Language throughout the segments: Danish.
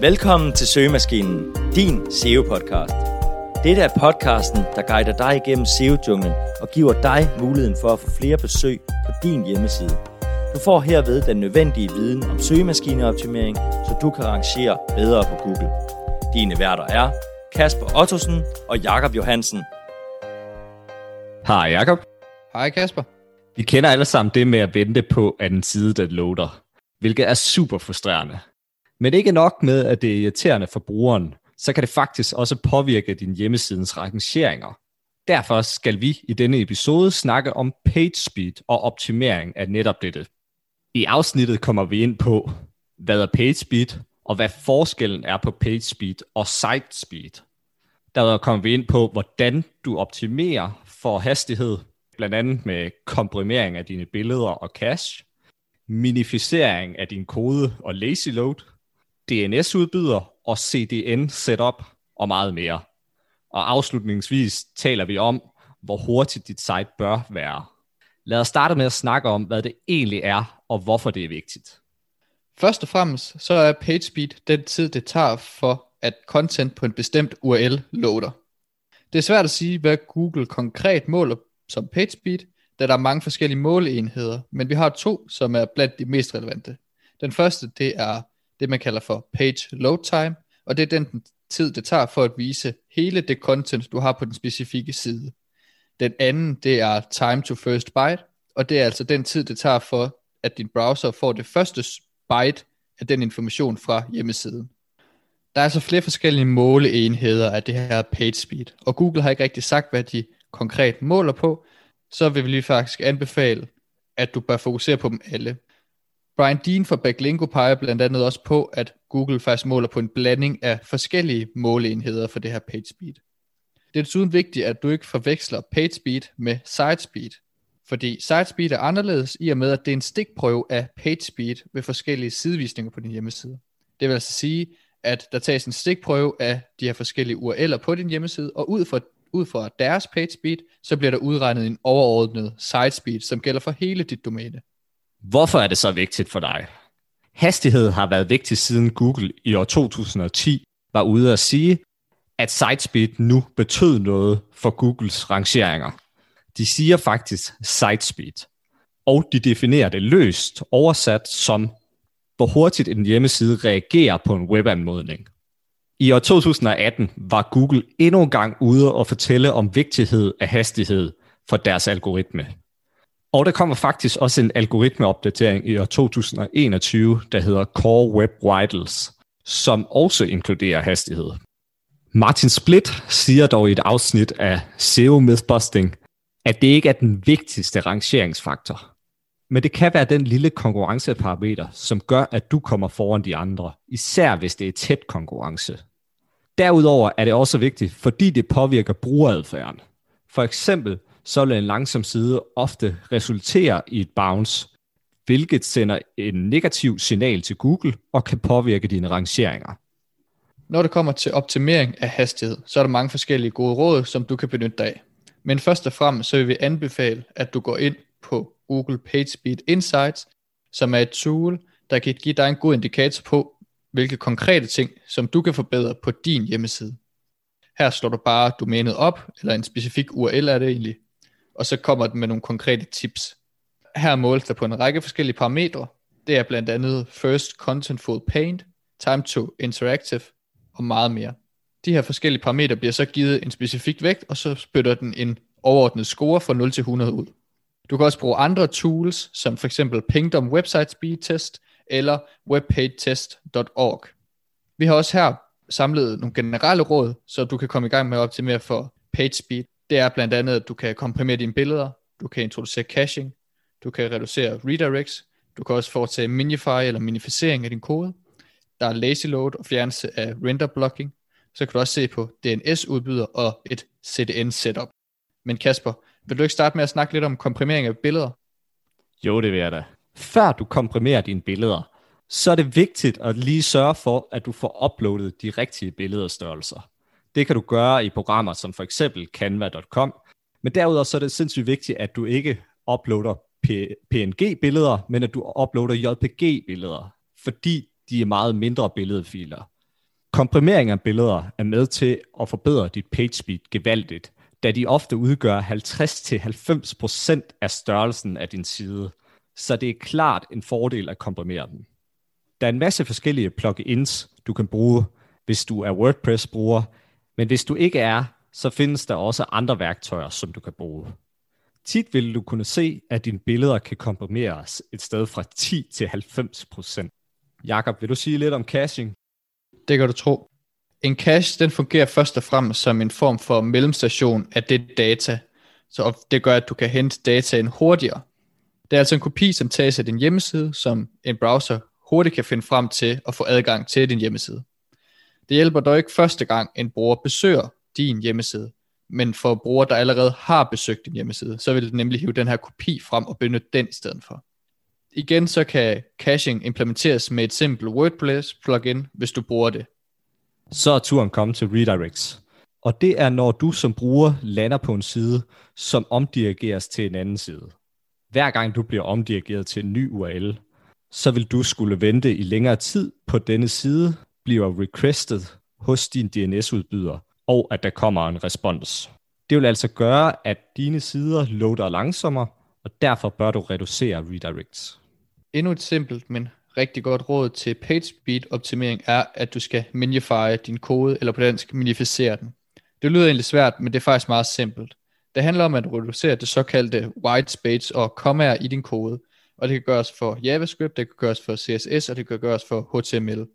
Velkommen til Søgemaskinen, din SEO-podcast. Dette er podcasten, der guider dig igennem SEO-junglen og giver dig muligheden for at få flere besøg på din hjemmeside. Du får herved den nødvendige viden om søgemaskineoptimering, så du kan rangere bedre på Google. Dine værter er Kasper Ottosen og Jakob Johansen. Hej Jakob. Hej Kasper. Vi kender alle sammen det med at vente på, at en side den loader, hvilket er super frustrerende. Men ikke nok med, at det er irriterende for brugeren, så kan det faktisk også påvirke din hjemmesidens rangeringer. Derfor skal vi i denne episode snakke om page speed og optimering af netop dette. I afsnittet kommer vi ind på, hvad er page speed, og hvad forskellen er på page speed og site speed. Der kommer vi ind på, hvordan du optimerer for hastighed, blandt andet med komprimering af dine billeder og cache, minificering af din kode og lazy load, DNS-udbyder og CDN-setup og meget mere. Og afslutningsvis taler vi om, hvor hurtigt dit site bør være. Lad os starte med at snakke om, hvad det egentlig er, og hvorfor det er vigtigt. Først og fremmest så er PageSpeed den tid, det tager for, at content på en bestemt URL loader. Det er svært at sige, hvad Google konkret måler som PageSpeed, da der er mange forskellige måleenheder, men vi har to, som er blandt de mest relevante. Den første, det er det, man kalder for page load time, og det er den tid, det tager for at vise hele det content, du har på den specifikke side. Den anden, det er time to first byte, og det er altså den tid, det tager for, at din browser får det første byte af den information fra hjemmesiden. Der er altså flere forskellige måleenheder af det her page speed, og Google har ikke rigtig sagt, hvad de konkret måler på, så vil vi lige faktisk anbefale, at du bør fokusere på dem alle. Brian Dean fra Backlinko peger blandt andet også på, at Google faktisk måler på en blanding af forskellige måleenheder for det her page speed. Det er desuden vigtigt, at du ikke forveksler page speed med site speed, fordi site speed er anderledes i og med, at det er en stikprøve af page speed ved forskellige sidevisninger på din hjemmeside. Det vil altså sige, at der tages en stikprøve af de her forskellige URL'er på din hjemmeside, og ud fra, ud fra deres page speed, så bliver der udregnet en overordnet site speed, som gælder for hele dit domæne. Hvorfor er det så vigtigt for dig? Hastighed har været vigtig siden Google i år 2010 var ude at sige, at sitespeed nu betød noget for Googles rangeringer. De siger faktisk sitespeed, og de definerer det løst oversat som, hvor hurtigt en hjemmeside reagerer på en webanmodning. I år 2018 var Google endnu en gang ude og fortælle om vigtighed af hastighed for deres algoritme. Og der kommer faktisk også en algoritmeopdatering i år 2021, der hedder Core Web Vitals, som også inkluderer hastighed. Martin Split siger dog i et afsnit af SEO Mythbusting, at det ikke er den vigtigste rangeringsfaktor. Men det kan være den lille konkurrenceparameter, som gør, at du kommer foran de andre, især hvis det er tæt konkurrence. Derudover er det også vigtigt, fordi det påvirker brugeradfærden. For eksempel så vil en langsom side ofte resultere i et bounce, hvilket sender en negativ signal til Google og kan påvirke dine rangeringer. Når det kommer til optimering af hastighed, så er der mange forskellige gode råd, som du kan benytte dig af. Men først og fremmest så vil vi anbefale, at du går ind på Google PageSpeed Insights, som er et tool, der kan give dig en god indikator på, hvilke konkrete ting, som du kan forbedre på din hjemmeside. Her slår du bare domænet op, eller en specifik URL er det egentlig, og så kommer den med nogle konkrete tips. Her måles der på en række forskellige parametre. Det er blandt andet First Contentful Paint, Time to Interactive og meget mere. De her forskellige parametre bliver så givet en specifik vægt, og så spytter den en overordnet score fra 0 til 100 ud. Du kan også bruge andre tools, som for eksempel Pingdom Website Speed Test eller webpagetest.org. Vi har også her samlet nogle generelle råd, så du kan komme i gang med at optimere for page speed det er blandt andet, at du kan komprimere dine billeder, du kan introducere caching, du kan reducere redirects, du kan også foretage minify eller minificering af din kode. Der er lazy load og fjernelse af render blocking. Så kan du også se på DNS-udbyder og et CDN setup. Men Kasper, vil du ikke starte med at snakke lidt om komprimering af billeder? Jo, det vil jeg da. Før du komprimerer dine billeder, så er det vigtigt at lige sørge for, at du får uploadet de rigtige billederstørrelser. Det kan du gøre i programmer som for eksempel canva.com. Men derudover så er det sindssygt vigtigt, at du ikke uploader PNG-billeder, men at du uploader JPG-billeder, fordi de er meget mindre billedfiler. Komprimering af billeder er med til at forbedre dit page speed gevaldigt, da de ofte udgør 50-90% af størrelsen af din side, så det er klart en fordel at komprimere dem. Der er en masse forskellige plugins, du kan bruge, hvis du er WordPress-bruger, men hvis du ikke er, så findes der også andre værktøjer, som du kan bruge. Tit vil du kunne se, at dine billeder kan komprimeres et sted fra 10 til 90%. Jakob, vil du sige lidt om caching? Det kan du tro. En cache den fungerer først og fremmest som en form for mellemstation af det data, så det gør, at du kan hente dataen hurtigere. Det er altså en kopi, som tages af din hjemmeside, som en browser hurtigt kan finde frem til og få adgang til din hjemmeside. Det hjælper dog ikke første gang, en bruger besøger din hjemmeside, men for brugere, der allerede har besøgt din hjemmeside, så vil det nemlig hive den her kopi frem og benytte den i stedet for. Igen så kan caching implementeres med et simpelt WordPress plugin, hvis du bruger det. Så er turen kommet til redirects. Og det er, når du som bruger lander på en side, som omdirigeres til en anden side. Hver gang du bliver omdirigeret til en ny URL, så vil du skulle vente i længere tid på denne side, bliver requested hos din DNS-udbyder, og at der kommer en respons. Det vil altså gøre, at dine sider loader langsommere, og derfor bør du reducere redirects. Endnu et simpelt, men rigtig godt råd til PageSpeed optimering er, at du skal minify din kode, eller på dansk minificere den. Det lyder egentlig svært, men det er faktisk meget simpelt. Det handler om at reducere det såkaldte white space og kommaer i din kode, og det kan gøres for JavaScript, det kan gøres for CSS, og det kan gøres for HTML.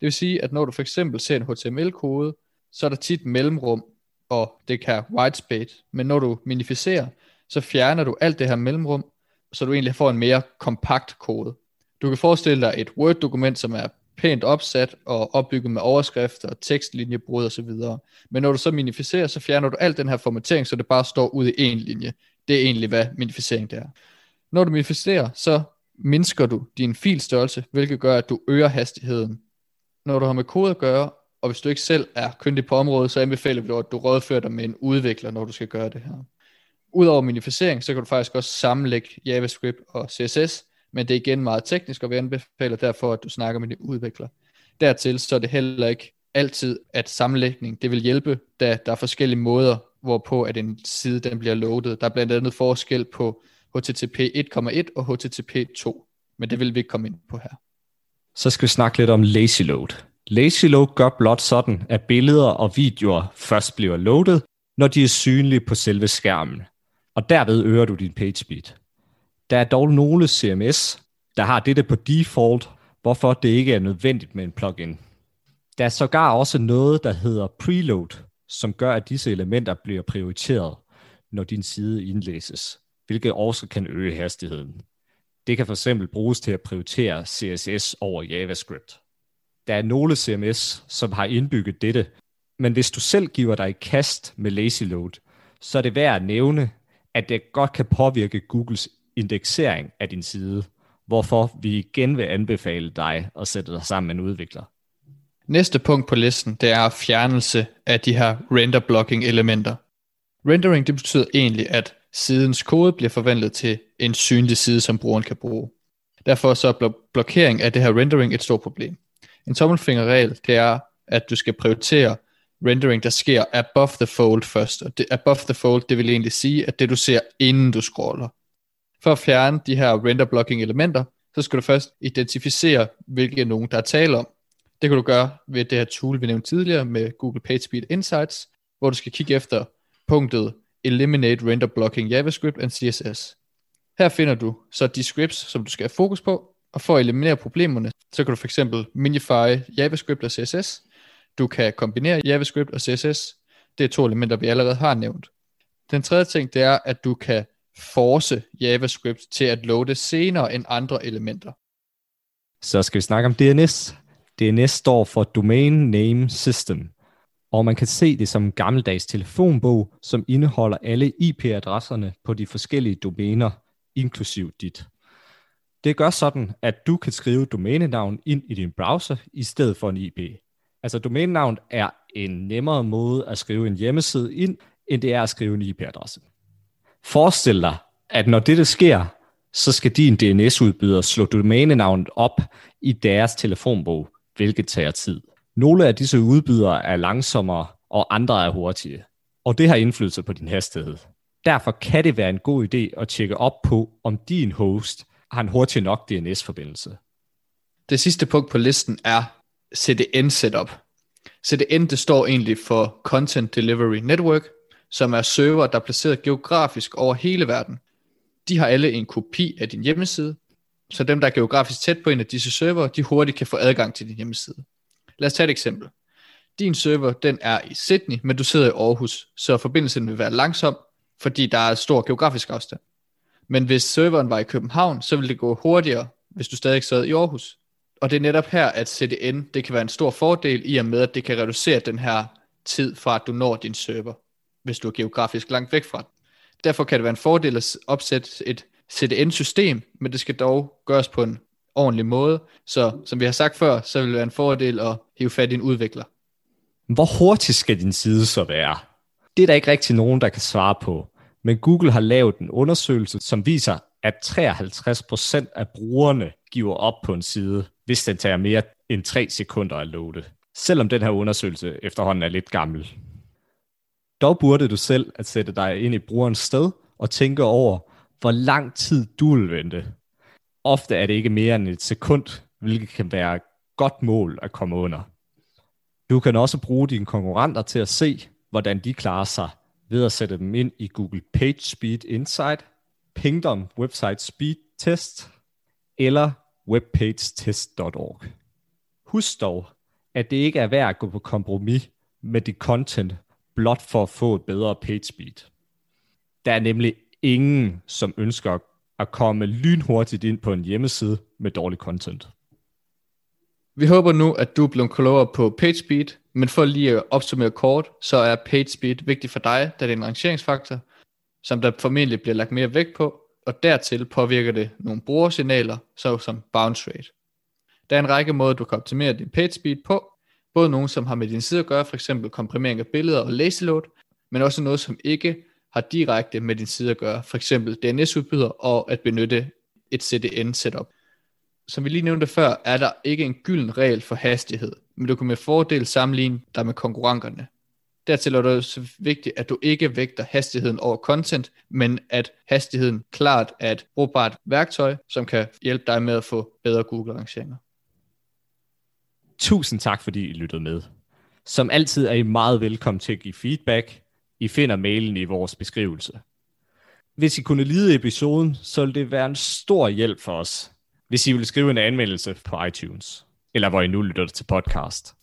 Det vil sige, at når du for eksempel ser en HTML-kode, så er der tit mellemrum, og det kan whitespace. men når du minificerer, så fjerner du alt det her mellemrum, så du egentlig får en mere kompakt kode. Du kan forestille dig et Word-dokument, som er pænt opsat og opbygget med overskrifter, tekstlinjebrud og så videre. Men når du så minificerer, så fjerner du al den her formatering, så det bare står ud i en linje. Det er egentlig, hvad minificering det er. Når du minificerer, så mindsker du din filstørrelse, hvilket gør, at du øger hastigheden. Når du har med kode at gøre, og hvis du ikke selv er kyndig på området, så anbefaler vi at du rådfører dig med en udvikler, når du skal gøre det her. Udover minificering, så kan du faktisk også sammenlægge JavaScript og CSS, men det er igen meget teknisk, og vi anbefaler derfor, at du snakker med din udvikler. Dertil så er det heller ikke altid, at sammenlægning det vil hjælpe, da der er forskellige måder, hvorpå at en side den bliver loadet. Der er blandt andet forskel på HTTP 1,1 og HTTP 2, men det vil vi ikke komme ind på her. Så skal vi snakke lidt om lazy load. Lazy load gør blot sådan, at billeder og videoer først bliver loadet, når de er synlige på selve skærmen, og derved øger du din page speed. Der er dog nogle CMS, der har dette på default, hvorfor det ikke er nødvendigt med en plugin. Der er sågar også noget, der hedder preload, som gør, at disse elementer bliver prioriteret, når din side indlæses, hvilket også kan øge hastigheden. Det kan for eksempel bruges til at prioritere CSS over JavaScript. Der er nogle CMS, som har indbygget dette, men hvis du selv giver dig i kast med lazy load, så er det værd at nævne, at det godt kan påvirke Googles indeksering af din side, hvorfor vi igen vil anbefale dig at sætte dig sammen med en udvikler. Næste punkt på listen, det er fjernelse af de her render blocking elementer. Rendering det betyder egentlig, at sidens kode bliver forvandlet til en synlig side, som brugeren kan bruge. Derfor så er blokering af det her rendering et stort problem. En tommelfingerregel, det er, at du skal prioritere rendering, der sker above the fold først. Og det, above the fold, det vil egentlig sige, at det du ser, inden du scroller. For at fjerne de her render blocking elementer, så skal du først identificere, hvilke nogen, der er tale om. Det kan du gøre ved det her tool, vi nævnte tidligere med Google PageSpeed Insights, hvor du skal kigge efter punktet Eliminate Render Blocking JavaScript and CSS. Her finder du så de scripts, som du skal have fokus på, og for at eliminere problemerne, så kan du fx minify JavaScript og CSS. Du kan kombinere JavaScript og CSS. Det er to elementer, vi allerede har nævnt. Den tredje ting, det er, at du kan force JavaScript til at loade senere end andre elementer. Så skal vi snakke om DNS. DNS står for Domain Name System, og man kan se det som en gammeldags telefonbog, som indeholder alle IP-adresserne på de forskellige domæner, inklusiv dit. Det gør sådan, at du kan skrive domænenavn ind i din browser i stedet for en IP. Altså domænenavn er en nemmere måde at skrive en hjemmeside ind, end det er at skrive en IP-adresse. Forestil dig, at når det sker, så skal din DNS-udbyder slå domænenavnet op i deres telefonbog, hvilket tager tid. Nogle af disse udbydere er langsommere, og andre er hurtige. Og det har indflydelse på din hastighed. Derfor kan det være en god idé at tjekke op på, om din host har en hurtig nok DNS-forbindelse. Det sidste punkt på listen er CDN setup. CDN det står egentlig for Content Delivery Network, som er server, der er placeret geografisk over hele verden. De har alle en kopi af din hjemmeside, så dem, der er geografisk tæt på en af disse server, de hurtigt kan få adgang til din hjemmeside. Lad os tage et eksempel. Din server, den er i Sydney, men du sidder i Aarhus, så forbindelsen vil være langsom, fordi der er stor geografisk afstand. Men hvis serveren var i København, så ville det gå hurtigere, hvis du stadig sad i Aarhus. Og det er netop her, at CDN det kan være en stor fordel i og med, at det kan reducere den her tid fra, at du når din server, hvis du er geografisk langt væk fra den. Derfor kan det være en fordel at opsætte et CDN-system, men det skal dog gøres på en ordentlig måde. Så som vi har sagt før, så vil det være en fordel at hive fat i en udvikler. Hvor hurtigt skal din side så være? Det er der ikke rigtig nogen, der kan svare på. Men Google har lavet en undersøgelse, som viser, at 53% af brugerne giver op på en side, hvis den tager mere end 3 sekunder at loade. Selvom den her undersøgelse efterhånden er lidt gammel. Dog burde du selv at sætte dig ind i brugerens sted og tænke over, hvor lang tid du vil vente. Ofte er det ikke mere end et sekund, hvilket kan være et godt mål at komme under. Du kan også bruge dine konkurrenter til at se, hvordan de klarer sig ved at sætte dem ind i Google PageSpeed Insight, Pingdom Website Speed Test eller webpagetest.org. Husk dog, at det ikke er værd at gå på kompromis med dit content blot for at få et bedre page speed. Der er nemlig ingen, som ønsker at komme lynhurtigt ind på en hjemmeside med dårlig content. Vi håber nu, at du er blevet klogere på PageSpeed, men for lige at opsummere kort, så er PageSpeed vigtig for dig, da det er en rangeringsfaktor, som der formentlig bliver lagt mere vægt på, og dertil påvirker det nogle brugersignaler, såsom bounce rate. Der er en række måder, du kan optimere din PageSpeed på, både nogle, som har med din side at gøre, f.eks. komprimering af billeder og lazy load, men også noget, som ikke har direkte med din side at gøre, for eksempel DNS-udbyder og at benytte et CDN-setup. Som vi lige nævnte før, er der ikke en gylden regel for hastighed, men du kan med fordel sammenligne dig med konkurrenterne. Dertil er det også vigtigt, at du ikke vægter hastigheden over content, men at hastigheden klart er et brugbart værktøj, som kan hjælpe dig med at få bedre Google-rangeringer. Tusind tak, fordi I lyttede med. Som altid er I meget velkommen til at give feedback. I finder mailen i vores beskrivelse. Hvis I kunne lide episoden, så ville det være en stor hjælp for os, hvis I ville skrive en anmeldelse på iTunes, eller hvor I nu lytter til podcast.